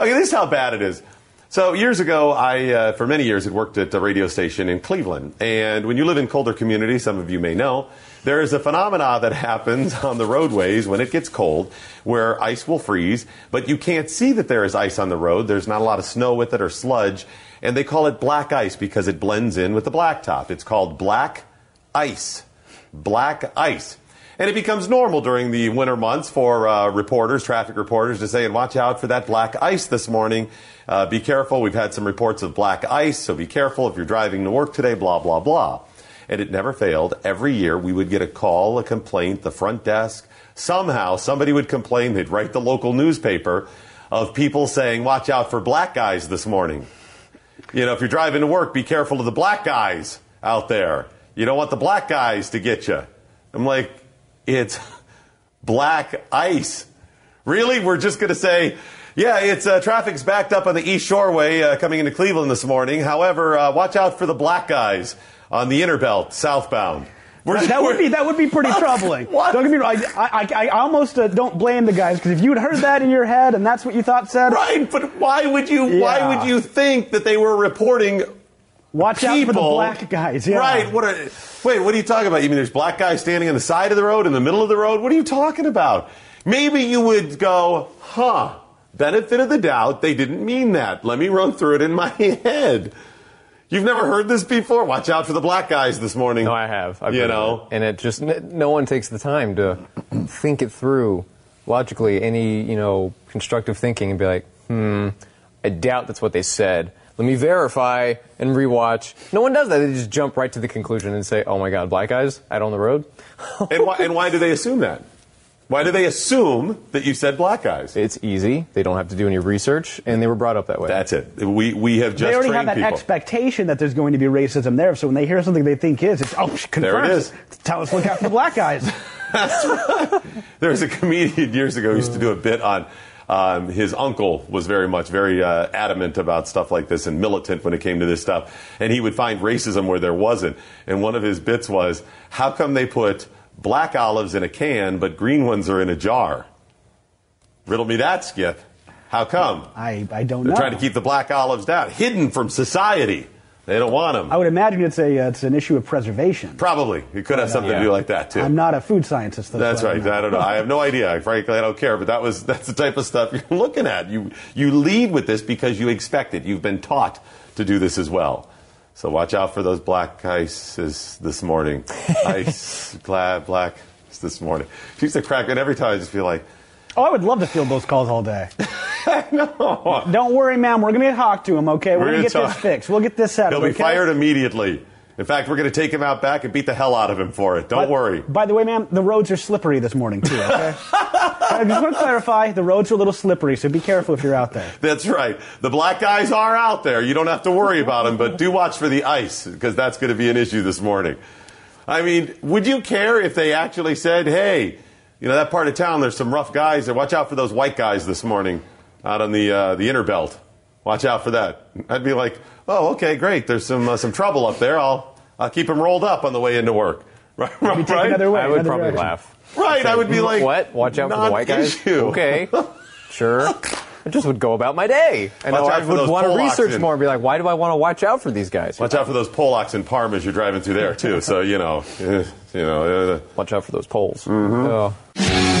Okay, this is how bad it is. So years ago, I, uh, for many years, had worked at a radio station in Cleveland. And when you live in colder communities, some of you may know, there is a phenomena that happens on the roadways when it gets cold where ice will freeze, but you can't see that there is ice on the road. There's not a lot of snow with it or sludge. And they call it black ice because it blends in with the blacktop. It's called black ice. Black ice. And it becomes normal during the winter months for uh, reporters, traffic reporters, to say, and watch out for that black ice this morning. Uh, be careful. We've had some reports of black ice, so be careful if you're driving to work today, blah, blah, blah. And it never failed. Every year we would get a call, a complaint, the front desk. Somehow somebody would complain. They'd write the local newspaper of people saying, watch out for black guys this morning. You know, if you're driving to work, be careful of the black guys out there. You don't want the black guys to get you. I'm like, it's black ice. Really? We're just going to say, yeah, it's uh, traffic's backed up on the East Shoreway uh, coming into Cleveland this morning. However, uh, watch out for the black guys on the inner belt southbound. We're, that would be that would be pretty troubling. What? Don't get me wrong. I, I, I almost uh, don't blame the guys because if you'd heard that in your head and that's what you thought said, Right, but why would you? Why would you think that they were reporting? Watch out for the people- black guys. Yeah. Right. What are? Wait. What are you talking about? You mean there's black guys standing on the side of the road, in the middle of the road? What are you talking about? Maybe you would go, huh? Benefit of the doubt. They didn't mean that. Let me run through it in my head. You've never heard this before? Watch out for the black guys this morning. No, I have. I've you know. it. and it just no one takes the time to think it through logically. Any you know constructive thinking and be like, hmm, I doubt that's what they said. Let me verify and rewatch. No one does that. They just jump right to the conclusion and say, "Oh my God, black guys out on the road." and why? And why do they assume that? Why do they assume that you said black guys? It's easy. They don't have to do any research, and they were brought up that way. That's it. We we have just They already trained have that people. expectation that there's going to be racism there. So when they hear something they think is, it's oh, psh, There it confirmed. is. Tell us look out for the black guys. There was a comedian years ago who used to do a bit on um, his uncle was very much very uh, adamant about stuff like this and militant when it came to this stuff, and he would find racism where there wasn't. And one of his bits was, "How come they put black olives in a can but green ones are in a jar?" Riddle me that, Skip. How come? I, I don't know. They're know. trying to keep the black olives down, hidden from society. They don't want them. I would imagine it's a uh, it's an issue of preservation. Probably. It could have something to Yeah. do like that too. I'm not a food scientist. Though, That's so I right. don't. I don't know. I have no idea. Frankly, I don't care. But that was that's the type of stuff you're looking at. You you lead with this because you expect it. You've been taught to do this as well. So watch out for those black ices this morning. Ice, black, black this morning. She used to crack it every time. I just feel like, Oh, I would love to field those calls all day. Don't worry, ma'am. We're going to talk to him, okay? We're, We're going to get this fixed. We'll get this settled. he'll be okay? fired immediately. In fact, we're going to take him out back and beat the hell out of him for it. Don't By- worry. By the way, ma'am, the roads are slippery this morning, too, okay? I just want to clarify the roads are a little slippery, so be careful if you're out there. That's right. The black guys are out there. You don't have to worry about them, but do watch for the ice because that's going to be an issue this morning. I mean, would you care if they actually said, "Hey, you know that part of town, there's some rough guys there. Watch out for those white guys this morning out on the uh, the inner belt. Watch out for that." I'd be like, "Oh, okay, great. There's some uh, some trouble up there. I'll I'll keep them rolled up on the way into work." Right? take right? another way. I would another probably direction. laugh. Right, I would be like, "What? Watch out for the white guys." non-issue. Okay, sure. I just would go about my day, and Watch I would want to research oxen. more and be like, "Why do I want to watch out for these guys?" Watch out for those Polacks and Parm as you're driving through there too. So you know, you know. Uh, Watch out for those poles. Mm-hmm. Oh.